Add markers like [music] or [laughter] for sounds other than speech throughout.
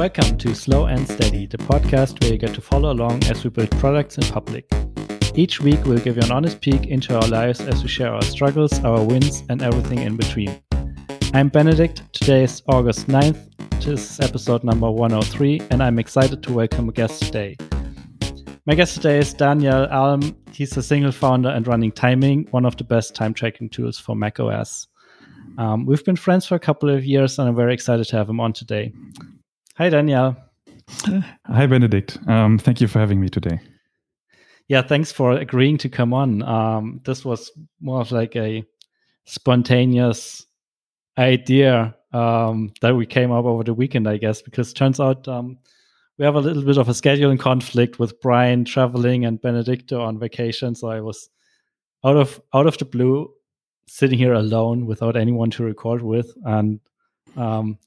Welcome to Slow and Steady, the podcast where you get to follow along as we build products in public. Each week, we'll give you an honest peek into our lives as we share our struggles, our wins, and everything in between. I'm Benedict. Today is August 9th. This is episode number 103, and I'm excited to welcome a guest today. My guest today is Daniel Alm. He's a single founder and running Timing, one of the best time tracking tools for macOS. Um, we've been friends for a couple of years, and I'm very excited to have him on today. Hi, Daniel. Hi, Benedict. Um, thank you for having me today. Yeah, thanks for agreeing to come on. Um, this was more of like a spontaneous idea um, that we came up over the weekend, I guess, because turns out um, we have a little bit of a scheduling conflict with Brian traveling and Benedicte on vacation. So I was out of out of the blue, sitting here alone without anyone to record with, and um,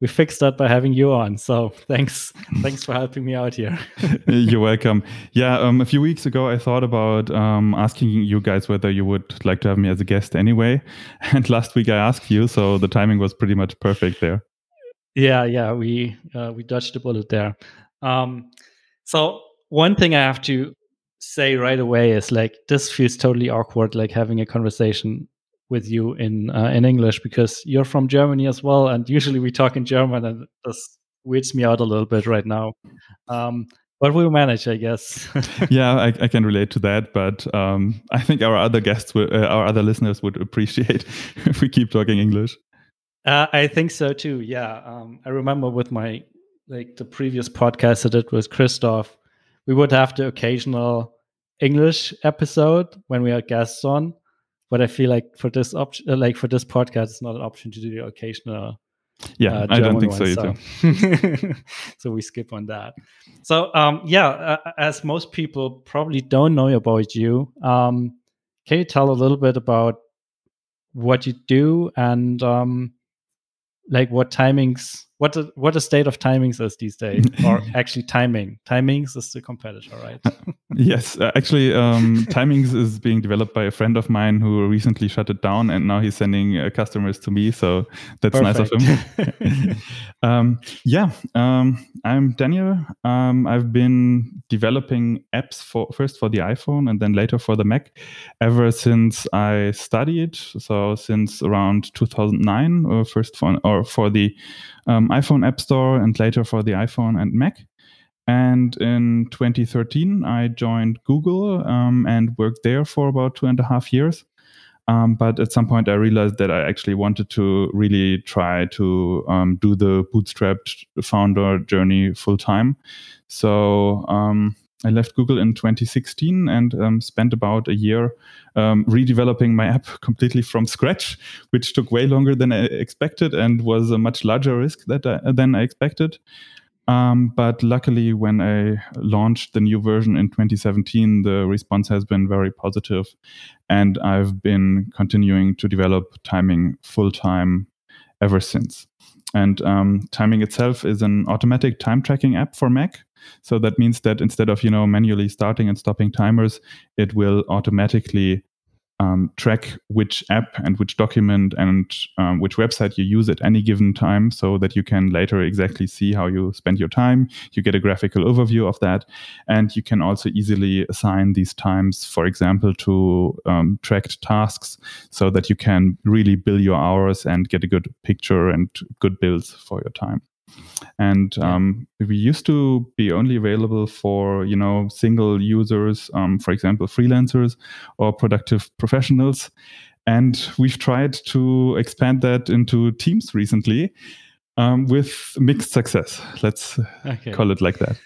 we fixed that by having you on. So thanks, thanks for helping me out here. [laughs] You're welcome. Yeah, um, a few weeks ago, I thought about um, asking you guys whether you would like to have me as a guest anyway. [laughs] And last week I asked you, so the timing was pretty much perfect there. Yeah, yeah, we uh, we dodged the bullet there. Um, so one thing I have to say right away is like this feels totally awkward, like having a conversation with you in uh, in English because you're from Germany as well, and usually we talk in German, and this weirds me out a little bit right now. Um, but we'll manage, I guess. [laughs] yeah, I, I, can relate to that, but um, I think our other guests, will, uh, our other listeners, would appreciate [laughs] if we keep talking English. Uh, I think so too. Yeah, um, I remember with my like the previous podcast I did with Christoph, we would have the occasional English episode when we had guests on, but I feel like for this option, uh, like for this podcast, it's not an option to do the occasional. Yeah, uh, I don't think one, so either. So. [laughs] so we skip on that. So um, yeah, uh, as most people probably don't know about you, um, can you tell a little bit about what you do and um, like what timings what the, what the state of timings is these days [laughs] or actually timing. Timings is the competitor right? [laughs] Yes uh, actually um, timings is being developed by a friend of mine who recently shut it down and now he's sending uh, customers to me so that's Perfect. nice of him. [laughs] Um, yeah um, i'm daniel. Um, i've been developing apps for first for the iphone and then later for the mac ever since i studied so since around 2009 or uh, first for, or for the iPhone App Store and later for the iPhone and Mac. And in 2013, I joined Google um, and worked there for about two and a half years. Um, but at some point, I realized that I actually wanted to really try to um, do the bootstrapped founder journey full time. So um, I left Google in 2016 and um, spent about a year um, redeveloping my app [laughs] completely from scratch, which took way longer than I expected and was a much larger risk that I, than I expected. Um, but luckily, when I launched the new version in 2017, the response has been very positive, and I've been continuing to develop timing full time ever since. And um, timing itself is an automatic time tracking app for Mac so that means that instead of you know manually starting and stopping timers, it will automatically um, track which app and which document and um, which website you use at any given time so that you can later exactly see how you spend your time. You get a graphical overview of that. And you can also easily assign these times, for example, to um, tracked tasks so that you can really bill your hours and get a good picture and good bills for your time and um, we used to be only available for you know single users um, for example freelancers or productive professionals. And we've tried to expand that into teams recently um, with mixed success. Let's okay. call it like that.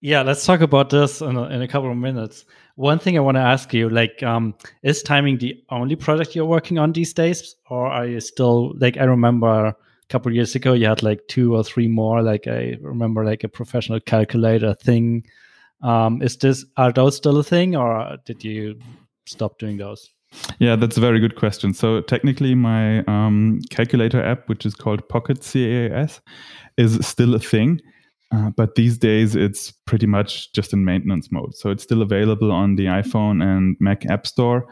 Yeah let's talk about this in a, in a couple of minutes. One thing i want to ask you like um, is timing the only product you're working on these days or are you still like i remember couple years ago you had like two or three more like i remember like a professional calculator thing. Um is this are those still a thing or did you stop doing those? Yeah that's a very good question. So technically my um, calculator app which is called Pocket CAS is still a thing uh, but these days it's pretty much just in maintenance mode. So it's still available on the iphone and mac app store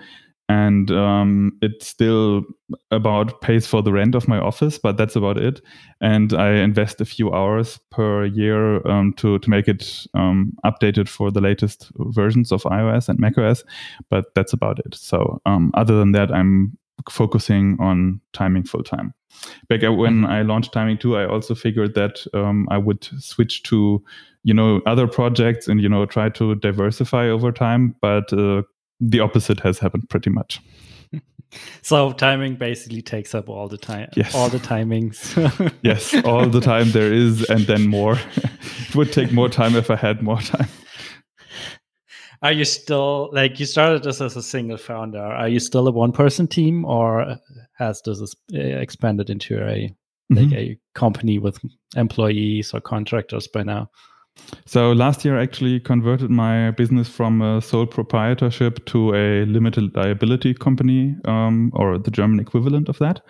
and um, it still about pays for the rent of my office, but that's about it. And I invest a few hours per year um, to to make it um, updated for the latest versions of iOS and macOS, but that's about it. So um, other than that, I'm focusing on timing full time. Back when mm-hmm. I launched Timing 2, I also figured that um, I would switch to you know other projects and you know try to diversify over time but uh, the opposite has happened pretty much. [laughs] So timing basically takes up all the time. Yes. All the timings. [laughs] yes, all the time there is, and then more. [laughs] it would take more time if I had more time. Are you still like you started this as a single founder? Are you still a one-person team, or has this uh, expanded into a like mm-hmm. a company with employees or contractors by now? So last year, I actually converted my business from a sole proprietorship to a limited liability company, um, or the German equivalent of that.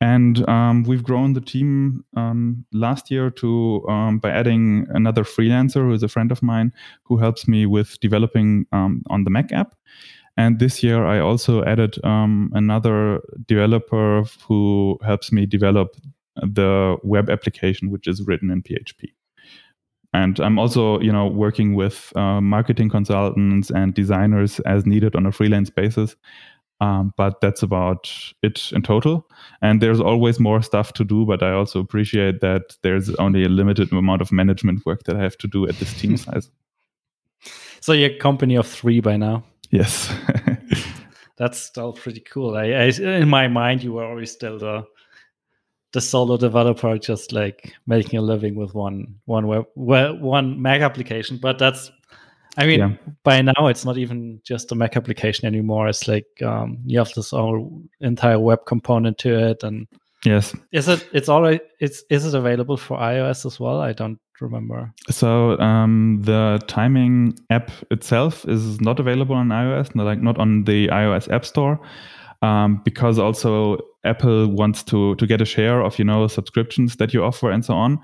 And um, we've grown the team um, last year to um, by adding another freelancer who is a friend of mine who helps me with developing um, on the Mac app. And this year, I also added um, another developer who helps me develop the web application, which is written in PHP and i'm also you know working with uh, marketing consultants and designers as needed on a freelance basis. Um, but that's about it in total. And there's always more stuff to do but i also appreciate that there's only a limited amount of management work that i have to do at this team [laughs] size. So you're a company of three by now? Yes. [laughs] That's still pretty cool. I, I, in my mind you were always still the the solo developer just like making a living with one one web one Mac application. But that's I mean, yeah. by now it's not even just a Mac application anymore. It's like um, you have this whole entire web component to it, and yes, is it? It's already it's is it available for iOS as well? I don't remember. So um, the timing app itself is not available on iOS, like not on the iOS App Store um, because also Apple wants to to get a share of you know subscriptions that you offer and so on.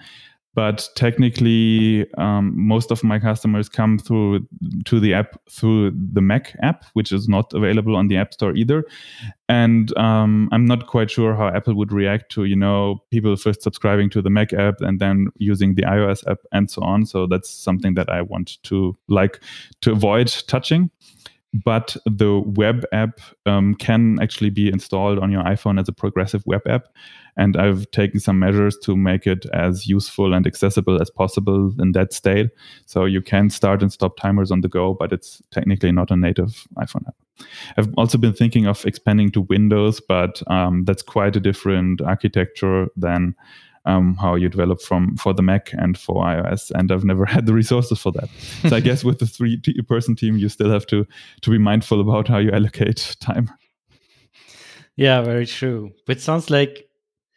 But technically, um, most of my customers come through to the app through the Mac app, which is not available on the App Store either. And um, I'm not quite sure how Apple would react to you know people first subscribing to the Mac app and then using the iOS app and so on. So that's something that I want to like to avoid touching but the web app um, can actually be installed on your iPhone as a progressive web app. And I've taken some measures to make it as useful and accessible as possible in that state. So you can start and stop timers on the go, but it's technically not a native iPhone app. I've also been thinking of expanding to Windows, but um, that's quite a different architecture than um, how you develop from for the Mac and for iOS. And I've never [laughs] had the resources for that. So I guess with the three person team, you still have to to be mindful about how you allocate [laughs] time. Yeah, very true. It sounds like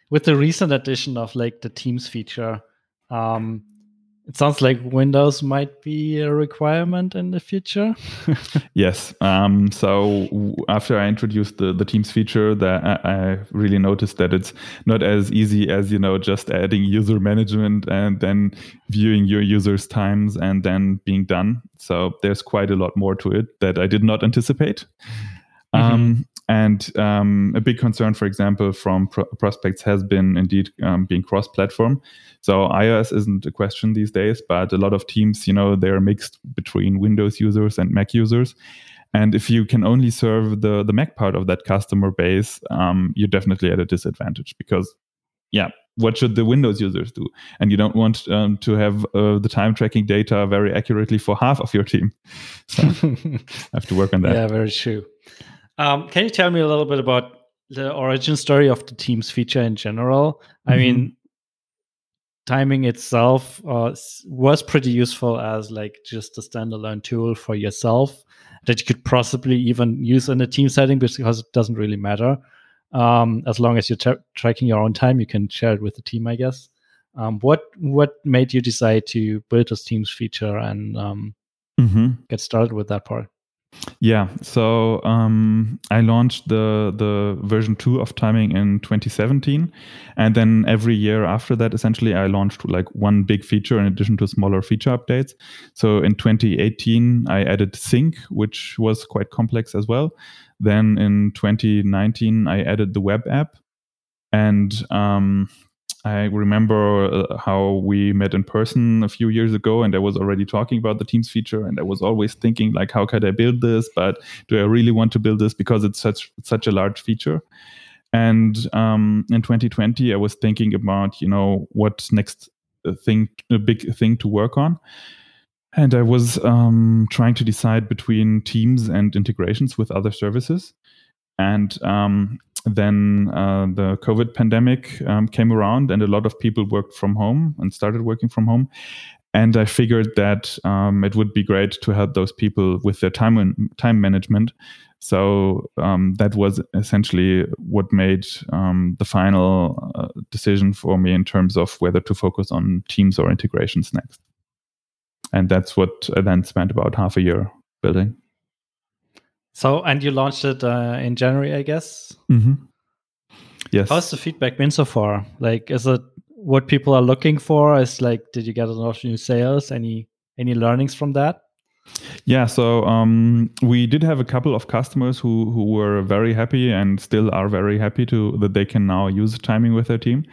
with the recent addition of like the Teams feature, um, it sounds like Windows might be a requirement in the future. [laughs] yes. Um, so after I introduced the, the Teams feature, that I, I really noticed that it's not as easy as you know just adding user management and then viewing your users' times and then being done. So there's quite a lot more to it that I did not anticipate. Mm-hmm. Um, and um, a big concern, for example, from pro- prospects has been indeed um, being cross-platform. So iOS isn't a question these days, but a lot of teams, you know, they're mixed between Windows users and Mac users. And if you can only serve the the Mac part of that customer base, um, you're definitely at a disadvantage because, yeah, what should the Windows users do? And you don't want um, to have uh, the time tracking data very accurately for half of your team. [laughs] So I [laughs] have to work on that. Yeah, very true. Um, can you tell me a little bit about the origin story of the Teams feature in general? Mm-hmm. I mean, timing itself uh, was pretty useful as like just a standalone tool for yourself that you could possibly even use in a team setting because it doesn't really matter. Um, as long as you're tra- tracking your own time, you can share it with the team, I guess. Um, what what made you decide to build this Teams feature and um, mm-hmm. get started with that part? Yeah, so um, I launched the the version two of timing in 2017, and then every year after that, essentially, I launched like one big feature in addition to smaller feature updates. So in 2018, I added sync, which was quite complex as well. Then in 2019, I added the web app, and um, I remember uh, how we met in person a few years ago, and I was already talking about the Teams feature, and I was always thinking like, how could I build this? But do I really want to build this because it's such such a large feature? And um, in 2020, I was thinking about you know what next uh, thing, a big thing to work on. And I was um, trying to decide between teams and integrations with other services. And um, then uh, the COVID pandemic um, came around, and a lot of people worked from home and started working from home. And I figured that um, it would be great to help those people with their time time management. So um, that was essentially what made um, the final uh, decision for me in terms of whether to focus on teams or integrations next. And that's what I then spent about half a year building. So, and you launched it uh, in January, I guess. Mm-hmm. Yes. How's the feedback been so far? Like, is it what people are looking for? Is like, did you get a lot of new sales? Any any learnings from that? Yeah, so um, we did have a couple of customers who who were very happy and still are very happy to that they can now use timing with their team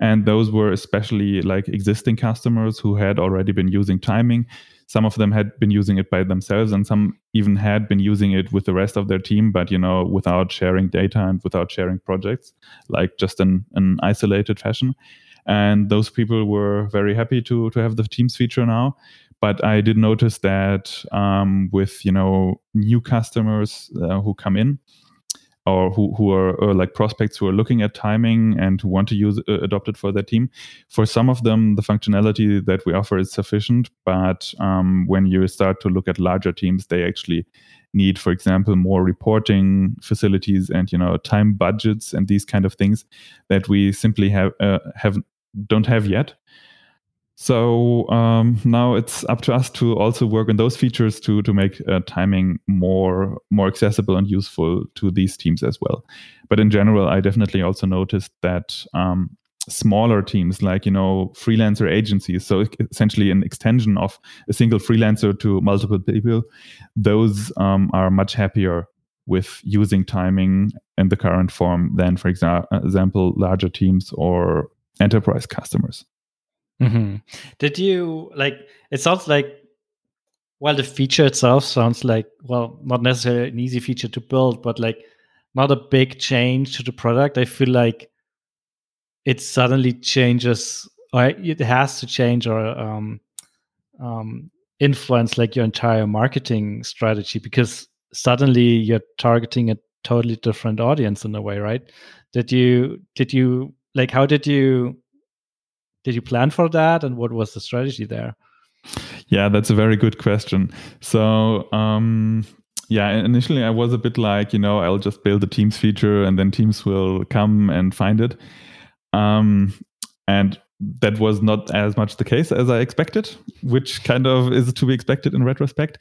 and those were especially like existing customers who had already been using timing some of them had been using it by themselves and some even had been using it with the rest of their team but you know without sharing data and without sharing projects like just in an isolated fashion. And those people were very happy to to have the teams feature now. But i did notice that um, with you know new customers uh, who come in or who, who are uh, like prospects who are looking at timing and who want to use uh, adopt it for their team. For some of them the functionality that we offer is sufficient but um, when you start to look at larger teams they actually need for example more reporting facilities and you know time budgets and these kind of things that we simply have uh, have don't have yet so um, now it's up to us to also work on those features to to make uh, timing more more accessible and useful to these teams as well. But in general, I definitely also noticed that um, smaller teams, like you know freelancer agencies, so essentially an extension of a single freelancer to multiple people, those um, are much happier with using timing in the current form than, for exa- example, larger teams or enterprise customers. Mm-hmm. Did you like? It sounds like well, the feature itself sounds like well, not necessarily an easy feature to build, but like not a big change to the product. I feel like it suddenly changes, or it has to change or um, um, influence like your entire marketing strategy because suddenly you're targeting a totally different audience in a way, right? Did you did you like how did you did you plan for that and what was the strategy there? Yeah that's a very good question. So um, yeah initially i was a bit like you know i'll just build a teams feature and then teams will come and find it. Um, and that was not as much the case as i expected which kind of is to be expected in retrospect.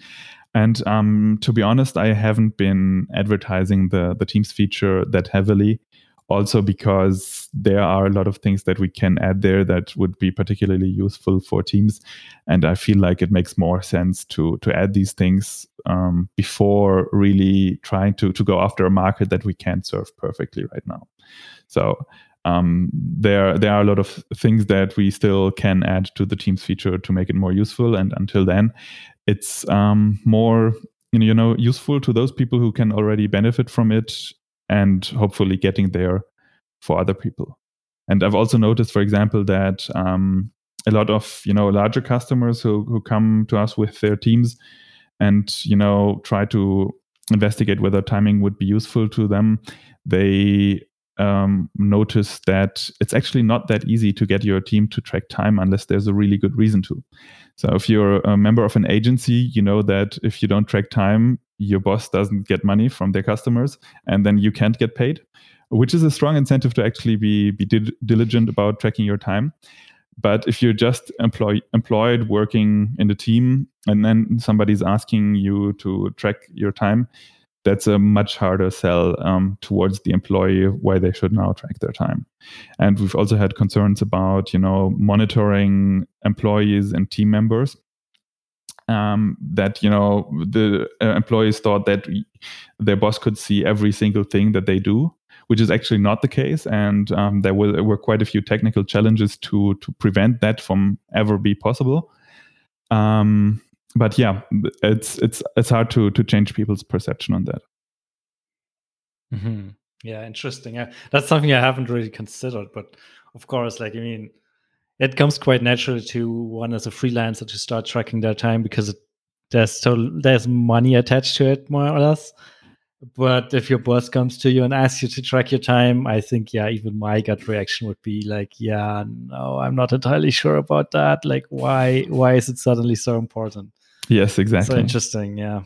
And um, to be honest i haven't been advertising the the teams feature that heavily also because there are a lot of things that we can add there that would be particularly useful for teams. And i feel like it makes more sense to to add these things um, before really trying to to go after a market that we can't serve perfectly right now. So um, there there are a lot of things that we still can add to the teams feature to make it more useful. And until then it's um, more you know useful to those people who can already benefit from it and hopefully getting there for other people. And I've also noticed, for example, that um, a lot of you know larger customers who who come to us with their teams and you know try to investigate whether timing would be useful to them, they um, notice that it's actually not that easy to get your team to track time unless there's a really good reason to. So if you're a member of an agency, you know that if you don't track time, your boss doesn't get money from their customers, and then you can't get paid, which is a strong incentive to actually be be diligent about tracking your time. But if you're just employ, employed working in the team and then somebody's asking you to track your time, that's a much harder sell um, towards the employee why they should now track their time. And we've also had concerns about, you know, monitoring employees and team members. Um, that you know the uh, employees thought that their boss could see every single thing that they do, which is actually not the case. And um, there were, were, quite a few technical challenges to to prevent that from ever be possible. Um, but yeah, it's it's it's hard to to change people's perception on that. Mm-hmm. Yeah, interesting. Yeah, that's something I haven't really considered, but of course, like I mean, it comes quite naturally to one as a freelancer to start tracking their time because it, there's so there's money attached to it more or less. But if your boss comes to you and asks you to track your time, I think, yeah, even my gut reaction would be like, yeah, no, I'm not entirely sure about that. Like, why, why is it suddenly so important? Yes, exactly. So interesting. Yeah.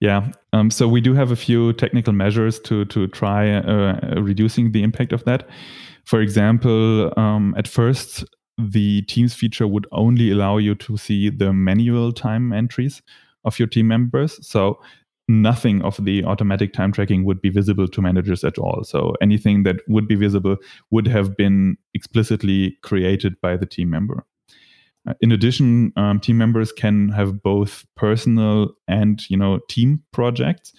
Yeah. Um, so we do have a few technical measures to to try uh, reducing the impact of that. For example, um, at first the Teams feature would only allow you to see the manual time entries of your team members. So nothing of the automatic time tracking would be visible to managers at all. So anything that would be visible would have been explicitly created by the team member. Uh, in addition, um, team members can have both personal and you know team projects,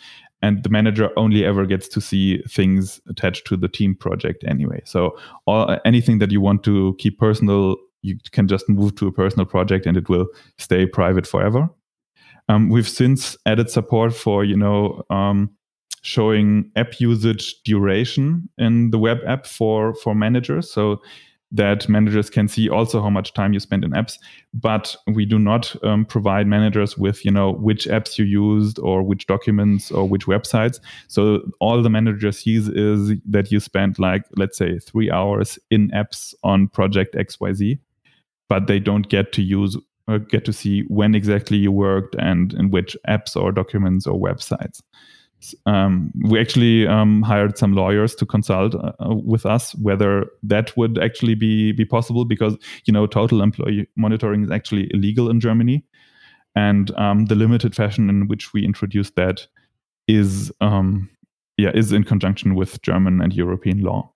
and the manager only ever gets to see things attached to the team project anyway. So all, anything that you want to keep personal, you can just move to a personal project, and it will stay private forever. Um, we've since added support for you know um, showing app usage duration in the web app for for managers. So that managers can see also how much time you spend in apps but we do not um, provide managers with you know which apps you used or which documents or which websites. So all the manager sees is that you spent like let's say three hours in apps on project xyz but they don't get to use uh, get to see when exactly you worked and in which apps or documents or websites um, we actually um, hired some lawyers to consult uh, with us whether that would actually be be possible because you know total employee monitoring is actually illegal in Germany, and um, the limited fashion in which we introduced that is um, yeah is in conjunction with German and European law.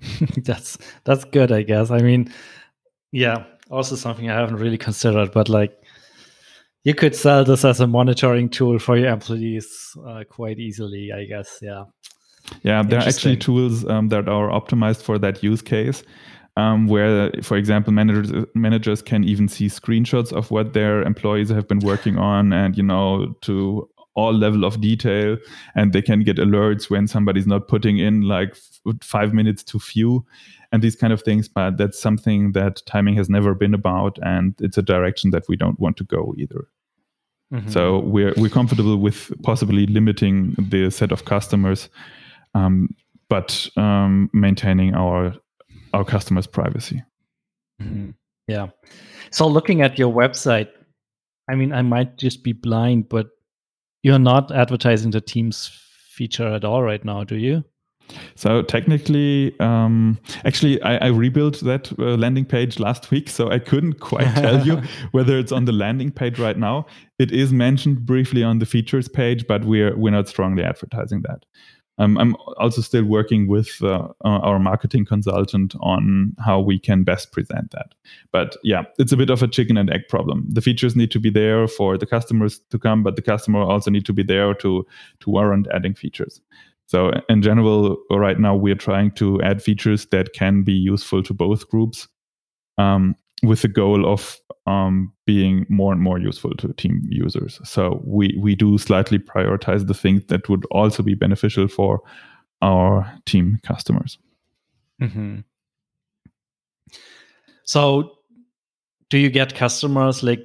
[laughs] that's that's good, I guess. I mean, yeah, also something I haven't really considered, but like you could sell this as a monitoring tool for your employees uh, quite easily, I guess. Yeah. Yeah, there are actually tools um, that are optimized for that use case. Um, where, for example, managers managers can even see screenshots of what their employees have been working on, and you know, to all level of detail, and they can get alerts when somebody's not putting in like five minutes too few, and these kind of things. But that's something that timing has never been about, and it's a direction that we don't want to go either. Mm-hmm. So we're we're comfortable with possibly limiting the set of customers, um, but um, maintaining our our customers' privacy. Mm-hmm. Yeah. So looking at your website, I mean, I might just be blind, but you're not advertising the Teams feature at all right now, do you? So technically, um, actually, I, I, rebuilt that uh, landing page last week, so I couldn't quite tell you [laughs] whether it's on the landing page right now. It is mentioned briefly on the features page, but we're we're not strongly advertising that. Um, I'm also still working with uh, our marketing consultant on how we can best present that. But yeah, it's a bit of a chicken and egg problem. The features need to be there for the customers to come, but the customer also need to be there to to warrant adding features. So in general, right now we're trying to add features that can be useful to both groups, um, with the goal of um, being more and more useful to team users. So we we do slightly prioritize the things that would also be beneficial for our team customers. Mm-hmm. So, do you get customers like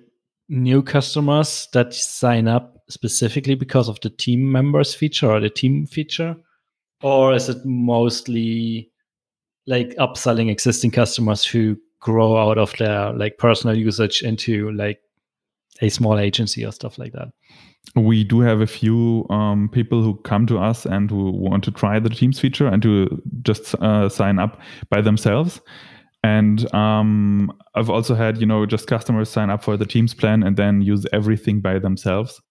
new customers that sign up specifically because of the team members feature or the team feature? Or is it mostly like upselling existing customers who grow out of their like personal usage into like a small agency or stuff like that? We do have a few um, people who come to us and who want to try the Teams feature and to just uh, sign up by themselves. And um, I've also had, you know, just customers sign up for the Teams plan and then use everything by themselves.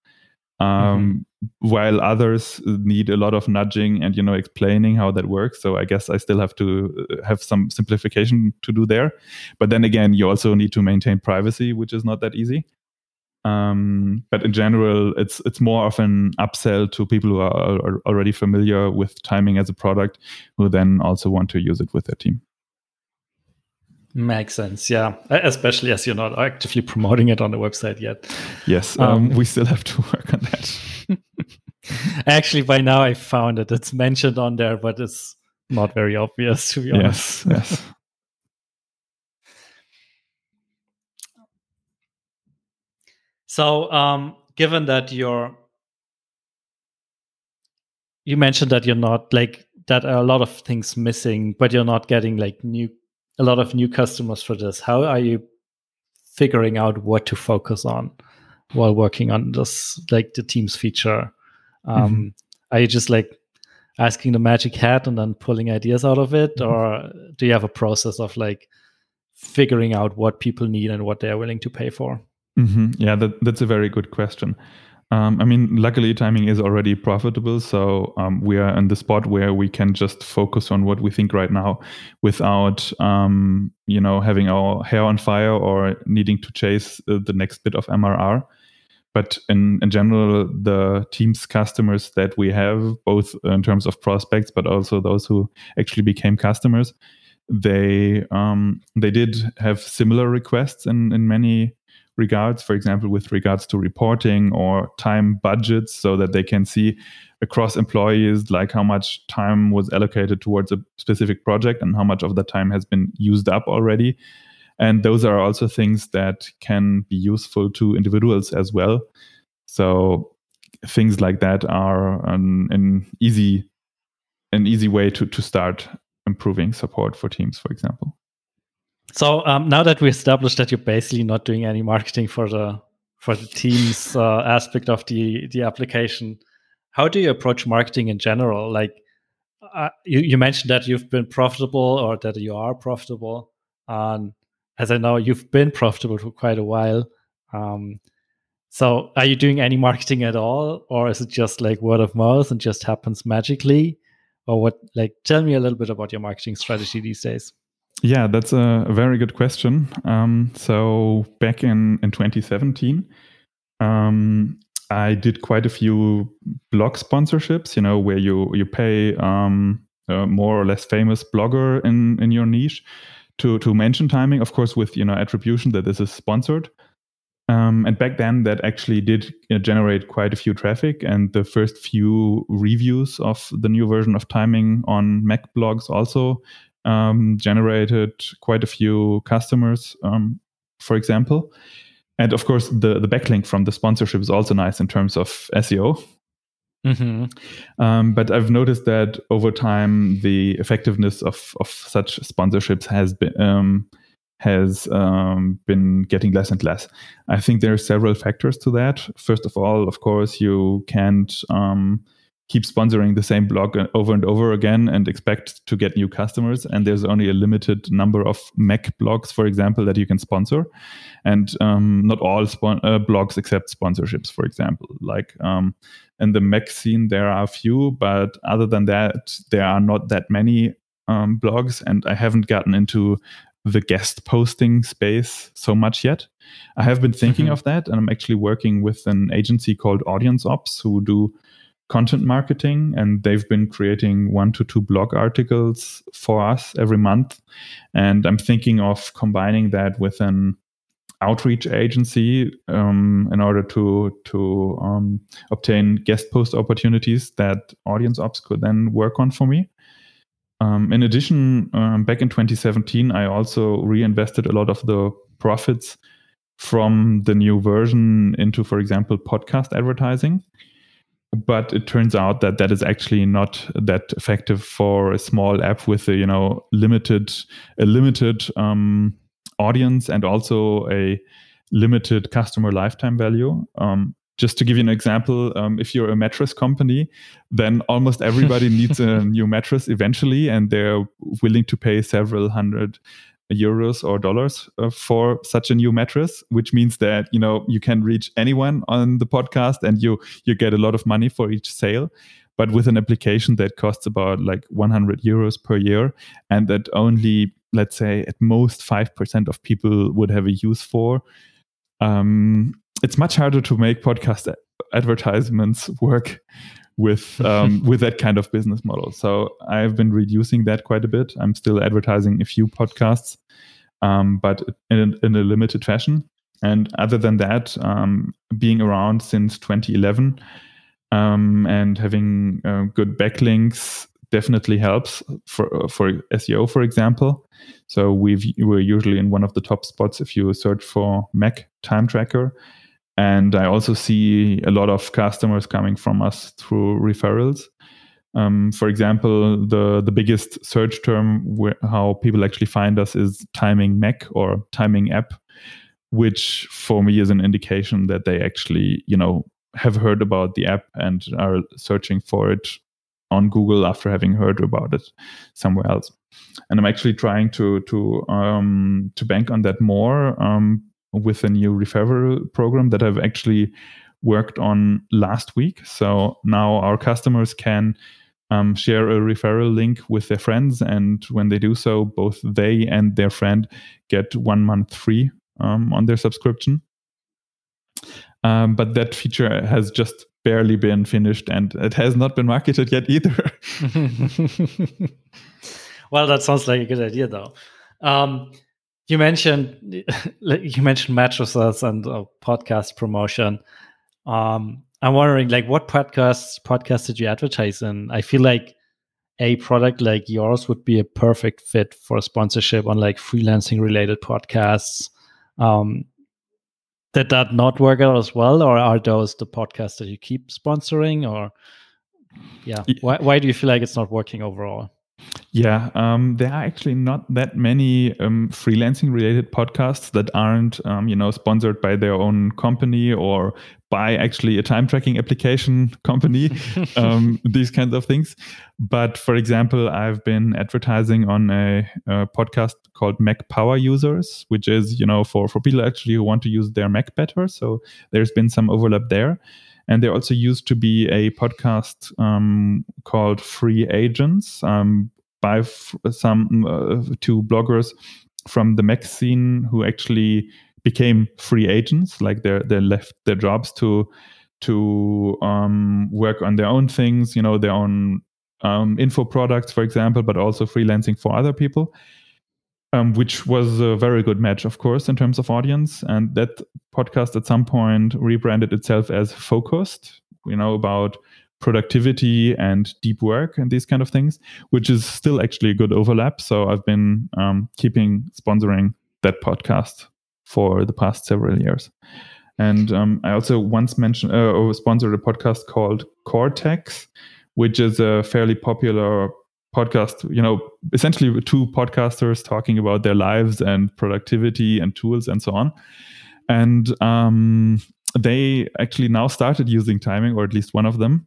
Um, mm-hmm. While others need a lot of nudging and, you know, explaining how that works. So I guess I still have to uh, have some simplification to do there. But then again, you also need to maintain privacy, which is not that easy. Um, but in general, it's it's more of an upsell to people who are, are, already familiar with timing as a product, who then also want to use it with their team. Makes sense, yeah. Especially as you're not actively promoting it on the website yet. Yes, um, um, we still have to [laughs] work on that. [laughs] Actually, by now I found it. It's mentioned on there, but it's not very obvious to be honest. Yes, yes. [laughs] so, um, given that you're, you mentioned that you're not like that are a lot of things missing, but you're not getting like new a lot of new customers for this. How are you figuring out what to focus on while working on this, like the Teams feature? Um, mm-hmm. Are you just like asking the magic hat and then pulling ideas out of it, mm-hmm. or do you have a process of like figuring out what people need and what they are willing to pay for? Mm-hmm. Yeah, that, that's a very good question. Um, I mean, luckily, timing is already profitable. So um, we are in the spot where we can just focus on what we think right now without, um, you know, having our hair on fire or needing to chase uh, the next bit of MRR. But in, in general, the team's customers that we have, both in terms of prospects, but also those who actually became customers, they um, they did have similar requests in, in many regards, for example, with regards to reporting or time budgets, so that they can see across employees like how much time was allocated towards a specific project and how much of that time has been used up already. And those are also things that can be useful to individuals as well. So things like that are an, an easy an easy way to, to start improving support for teams, for example. So um, now that we established that you're basically not doing any marketing for the for the teams [laughs] uh, aspect of the the application, how do you approach marketing in general? Like uh, you, you mentioned that you've been profitable or that you are profitable, and as I know, you've been profitable for quite a while. Um, so are you doing any marketing at all, or is it just like word of mouth and just happens magically? Or what? Like, tell me a little bit about your marketing strategy these days. Yeah, that's a very good question. Um, so back in in 2017, um, I did quite a few blog sponsorships. You know, where you you pay um, a more or less famous blogger in in your niche to to mention timing, of course, with you know attribution that this is sponsored. Um, and back then, that actually did uh, generate quite a few traffic, and the first few reviews of the new version of timing on Mac blogs also um, generated quite a few customers, um, for example. And of course, the, the backlink from the sponsorship is also nice in terms of SEO. Mm-hmm. Um, but I've noticed that over time, the effectiveness of, of such sponsorships has been um, has um, been getting less and less. I think there are several factors to that. First of all, of course, you can't um, keep sponsoring the same blog over and over again and expect to get new customers. And there's only a limited number of Mac blogs, for example, that you can sponsor. And um, not all spon- uh, blogs accept sponsorships, for example. Like um, in the Mac scene, there are a few, but other than that, there are not that many um, blogs. And I haven't gotten into the guest posting space so much yet. I have been thinking mm-hmm. of that, and I'm actually working with an agency called Audience Ops who do content marketing and they've been creating one to two blog articles for us every month. And i'm thinking of combining that with an outreach agency um, in order to to um, obtain guest post opportunities that audience ops could then work on for me. Um, in addition um, back in 2017 i also reinvested a lot of the profits from the new version into for example podcast advertising but it turns out that that is actually not that effective for a small app with a you know limited a limited um, audience and also a limited customer lifetime value. Um, just to give you an example, um, if you're a mattress company, then almost everybody [laughs] needs a new mattress eventually, and they're willing to pay several hundred euros or dollars uh, for such a new mattress, which means that you know you can reach anyone on the podcast and you you get a lot of money for each sale. But with an application that costs about like 100 euros per year, and that only let's say at most five percent of people would have a use for, um, it's much harder to make podcast advertisements work with [laughs] um, with that kind of business model. So I've been reducing that quite a bit. I'm still advertising a few podcasts, um, but in, in, a limited fashion. And other than that, um, being around since 2011 um, and having uh, good backlinks definitely helps for for SEO, for example. So we've we're usually in one of the top spots if you search for Mac time tracker and I also see a lot of customers coming from us through referrals. Um, for example, the the biggest search term where, how people actually find us is timing Mac or timing app, which for me is an indication that they actually you know have heard about the app and are searching for it on Google after having heard about it somewhere else. And I'm actually trying to to um, to bank on that more. Um, with a new referral program that I've actually worked on last week. So now our customers can um, share a referral link with their friends, and when they do so, both they and their friend get one month free um, on their subscription. Um, but that feature has just barely been finished, and it has not been marketed yet either. [laughs] [laughs] well, that sounds like a good idea, though. You mentioned [laughs] you mentioned mattresses and uh, podcast promotion. Um, I'm wondering, like, what podcasts podcasts did you advertise in? I feel like a product like yours would be a perfect fit for sponsorship on like freelancing related podcasts. Um, did that not work out as well, or are those the podcasts that you keep sponsoring? Or yeah, why why do you feel like it's not working overall? Yeah, um, there are actually not that many um, freelancing related podcasts that aren't, um, you know, sponsored by their own company or by actually a time tracking application [laughs] company. [laughs] Um, these kinds of things. But for example, I've been advertising on a, a, podcast called Mac Power Users, which is, you know, for for people actually who want to use their Mac better. So there's been some overlap there. And there also used to be a podcast um, called Free Agents um, by f- some uh, two bloggers from the Mac scene who actually became free agents, like they they left their jobs to to um, work on their own things, you know, their own um, info products, for example, but also freelancing for other people um, which was a very good match, of course, in terms of audience. And that podcast at some point rebranded itself as Focused, you know, about productivity and deep work and these kind of things, which is still actually a good overlap. So I've been um, keeping sponsoring that podcast for the past several years. And um, I also once mentioned uh, or sponsored a podcast called Cortex, which is a fairly popular podcast, you know, essentially two podcasters talking about their lives and productivity and tools and so on. And um, they actually now started using timing, or at least one of them,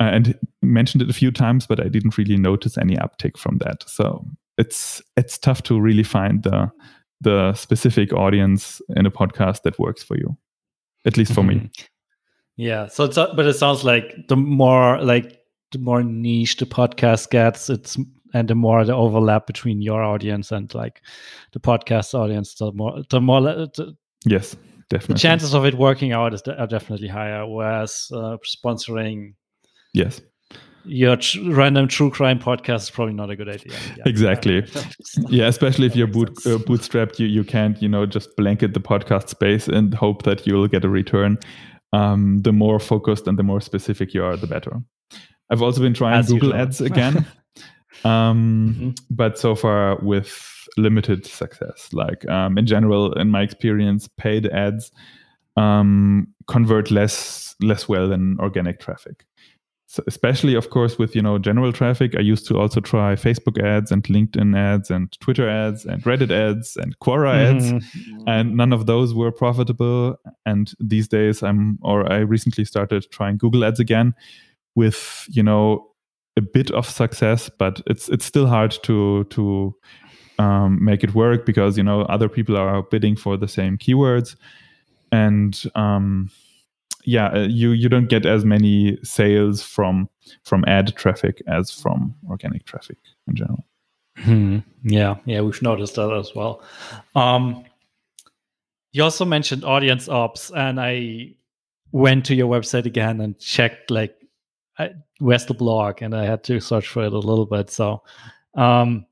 uh, and mentioned it a few times, but I didn't really notice any uptake from that. So it's it's tough to really find the the specific audience in a podcast that works for you, at least for me. Mm-hmm. Yeah. So it's but it sounds like the more like the more niche the podcast gets, it's and the more the overlap between your audience and like the podcast audience, the more the more the, yes, definitely the chances of it working out is are definitely higher. Whereas uh, sponsoring, yes, your tr- random true crime podcast is probably not a good idea. Yeah. Exactly. [laughs] yeah, especially if you're boot, uh, bootstrapped, you you can't you know just blanket the podcast space and hope that you'll get a return. Um, the more focused and the more specific you are, the better. I've also been trying As Google. Ads again, [laughs] um, mm-hmm. but so far with limited success. Like um, in general, in my experience, paid ads um, convert less less well than organic traffic. So especially, of course, with you know general traffic, I used to also try Facebook ads and LinkedIn ads and Twitter ads and Reddit ads and Quora ads, mm-hmm. and none of those were profitable. And these days, I'm or I recently started trying Google ads again, with you know a bit of success, but it's it's still hard to to um, make it work because you know other people are bidding for the same keywords. And um, yeah uh, you you don't get as many sales from from ad traffic as from organic traffic in general. Hmm. yeah. Yeah we've noticed that as well. Um, you also mentioned audience ops and i went to your website again and checked like where's the blog and i had to search for it a little bit so um,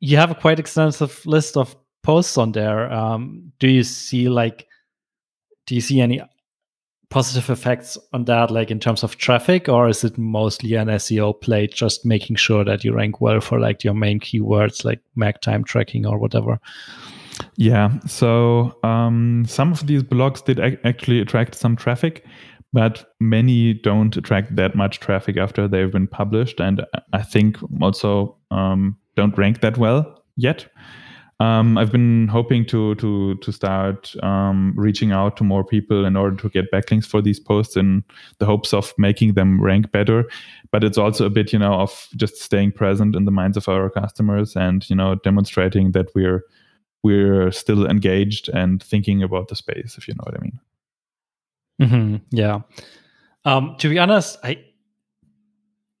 you have a quite extensive list of posts on there. Um, do you see like, do you see any positive effects on that, like in terms of traffic, or is it mostly an SEO play, just making sure that you rank well for like your main keywords, like MAC time tracking or whatever? Yeah. So um, some of these blogs did ac- actually attract some traffic, but many don't attract that much traffic after they've been published. And I think also um, don't rank that well yet. Um, I've been hoping to to to start um, reaching out to more people in order to get backlinks for these posts in the hopes of making them rank better. But it's also a bit, you know, of just staying present in the minds of our customers and you know demonstrating that we're we're still engaged and thinking about the space, if you know what I mean. Mm-hmm. Yeah. Um, to be honest, I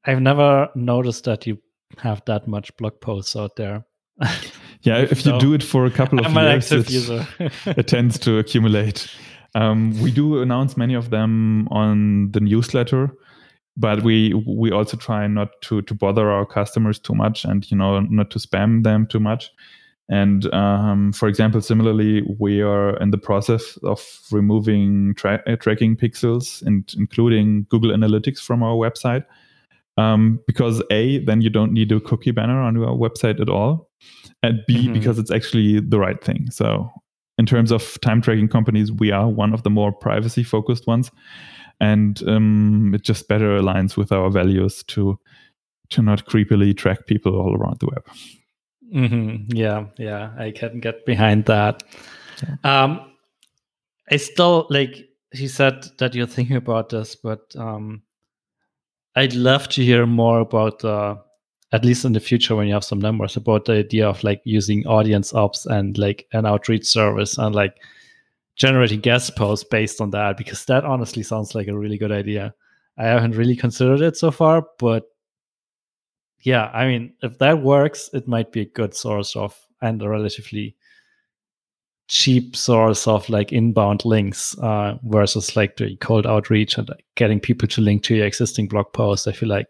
I've never noticed that you have that much blog posts out there. [laughs] yeah, if you do it for a couple of I'm years, it, [laughs] it, tends to accumulate. Um, we do announce many of them on the newsletter, but we we also try not to to bother our customers too much, and you know not to spam them too much. And um, for example, similarly, we are in the process of removing tra- uh, tracking pixels and including Google Analytics from our website. Um, because a then you don't need a cookie banner on your website at all. And b mm-hmm. because it's actually the right thing. So in terms of time tracking companies we are one of the more privacy focused ones. And um, it just better aligns with our values to to not creepily track people all around the web mm-hmm. yeah yeah i can get behind that yeah. um i still like he said that you're thinking about this but um I'd love to hear more about, uh, at least in the future when you have some numbers, about the idea of like using audience ops and like an outreach service and like generating guest posts based on that, because that honestly sounds like a really good idea. I haven't really considered it so far, but yeah, I mean, if that works, it might be a good source of and a relatively cheap source of like inbound links uh, versus like the cold outreach and like, getting people to link to your existing blog posts. I feel like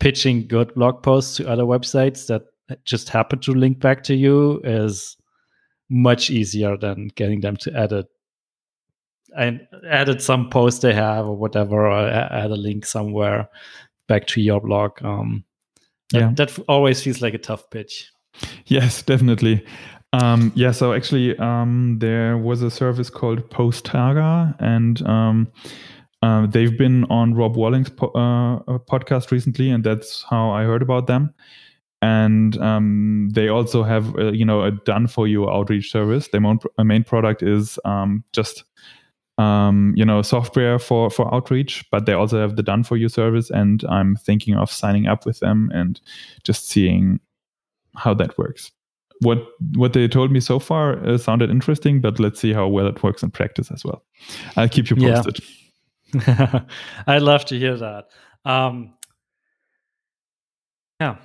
pitching good blog posts to other websites that just happen to link back to you is much easier than getting them to edit and edit some post they have or whatever or add a link somewhere back to your blog um that, yeah. that always feels like a tough pitch yes definitely um, yeah, so actually, um, there was a service called Postaga, and um, uh, they've been on Rob Walling's po- uh, podcast recently, and that's how I heard about them. And um, they also have, uh, you know, a done-for-you outreach service. Their main, uh, main product is um, just, um, you know, software for for outreach, but they also have the done-for-you service. And I'm thinking of signing up with them and just seeing how that works what what they told me so far uh, sounded interesting, but let's see how well it works in practice as well. I'll keep you posted. Yeah. [laughs] I'd love to hear that. Um, yeah.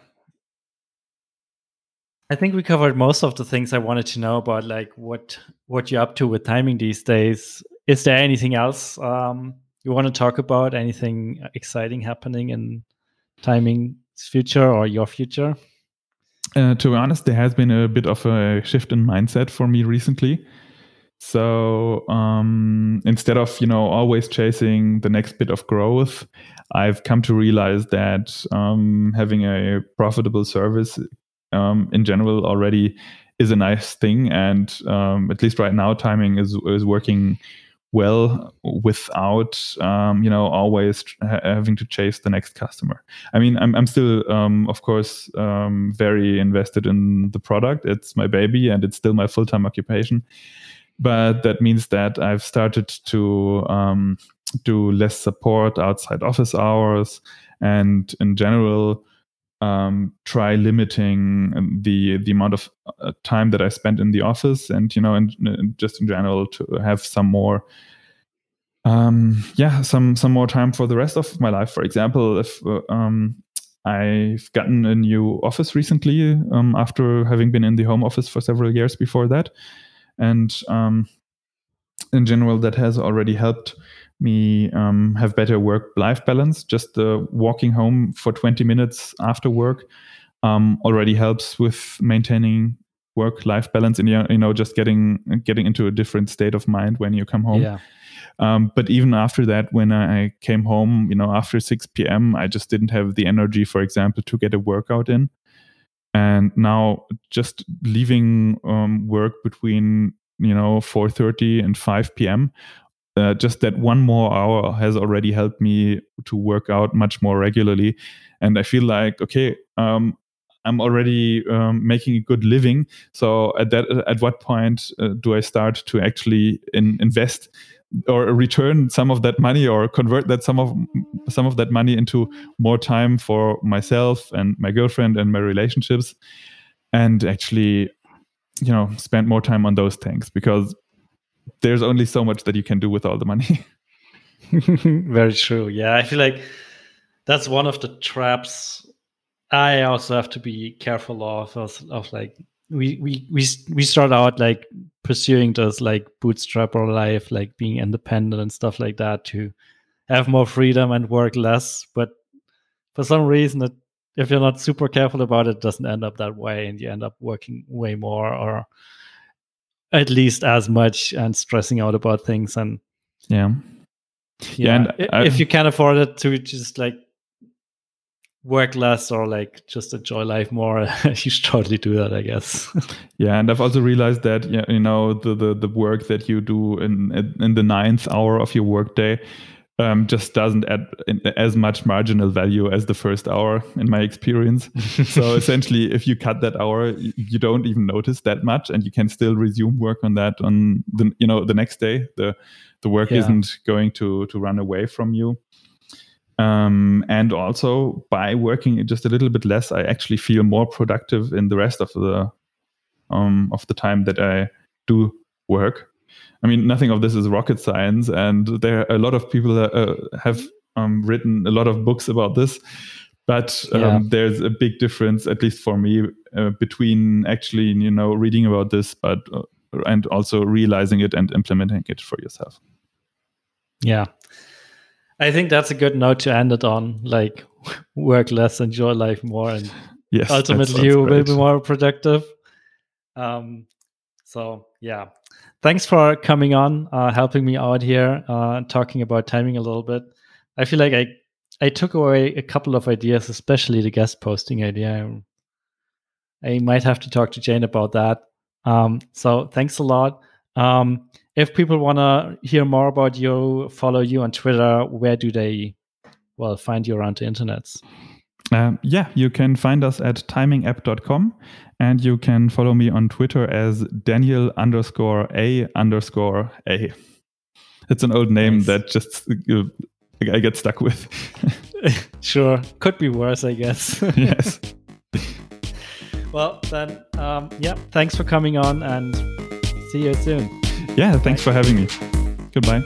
I think we covered most of the things I wanted to know about, like what what you're up to with timing these days. Is there anything else um, you want to talk about? Anything exciting happening in timing's future or your future? Uh, to be honest, there has been a bit of a shift in mindset for me recently. So um, instead of you know always chasing the next bit of growth, I've come to realize that um, having a profitable service um, in general already is a nice thing, and um, at least right now, timing is is working well without um, you know always ha- having to chase the next customer. I mean i'm, I'm still um, of course um, very invested in the product. It's my baby and it's still my full-time occupation. But that means that i've started to um, do less support outside office hours. And in general um, try limiting the the amount of uh, time that I spend in the office, and you know, and, and just in general to have some more um, yeah, some some more time for the rest of my life. For example, if uh, um, I've gotten a new office recently um, after having been in the home office for several years before that, and um, in general, that has already helped me um, have better work-life balance. Just uh, walking home for 20 minutes after work um, already helps with maintaining work-life balance, and you know, just getting getting into a different state of mind when you come home. Yeah. Um, but even after that, when I came home, you know, after 6 p.m., I just didn't have the energy, for example, to get a workout in. And now, just leaving um, work between you know 4:30 and 5 p.m. Uh, just that one more hour has already helped me to work out much more regularly, and I feel like okay, um, I'm already um, making a good living. So at that, at what point uh, do I start to actually in, invest or return some of that money or convert that some of some of that money into more time for myself and my girlfriend and my relationships and actually you know spend more time on those things because there's only so much that you can do with all the money. [laughs] [laughs] Very true. Yeah i feel like that's one of the traps. I also have to be careful of of, of like we we we we start out like pursuing this like bootstrapper life, like being independent and stuff like that to have more freedom and work less. But for some reason, it, if you're not super careful about it, it doesn't end up that way, and you end up working way more or at least as much and stressing out about things and yeah. Yeah, yeah and I, if you can afford it to just like work less or like just enjoy life more [laughs] you should totally do that i guess. [laughs] Yeah and i've also realized that you know the, the the work that you do in in the ninth hour of your workday um, just doesn't add as much marginal value as the first hour in my experience. [laughs] so essentially, if you cut that hour, you don't even notice that much, and you can still resume work on that on the you know the next day. the The work yeah. isn't going to to run away from you. Um, and also by working just a little bit less, I actually feel more productive in the rest of the um, of the time that I do work. I mean, nothing of this is rocket science, and there are a lot of people that uh, have um, written a lot of books about this. But um, yeah. there's a big difference, at least for me, uh, between actually, you know, reading about this, but uh, and also realizing it and implementing it for yourself. Yeah, I think that's a good note to end it on. Like, [laughs] work less, enjoy life more, and yes, ultimately you will be more productive. Um, so yeah, thanks for coming on, uh, helping me out here, uh, talking about timing a little bit. I feel like I I took away a couple of ideas, especially the guest posting idea. I might have to talk to Jane about that. Um, so thanks a lot. Um, if people want to hear more about you, follow you on Twitter, where do they, well, find you around the internets? Um, yeah, you can find us at timingapp.com and you can follow me on Twitter as Daniel underscore A underscore A. It's an old name nice. that just uh, I get stuck with. [laughs] sure. Could be worse, I guess. [laughs] yes. [laughs] well, then, um, yeah, thanks for coming on and see you soon. Yeah, thanks Bye. for having me. Goodbye.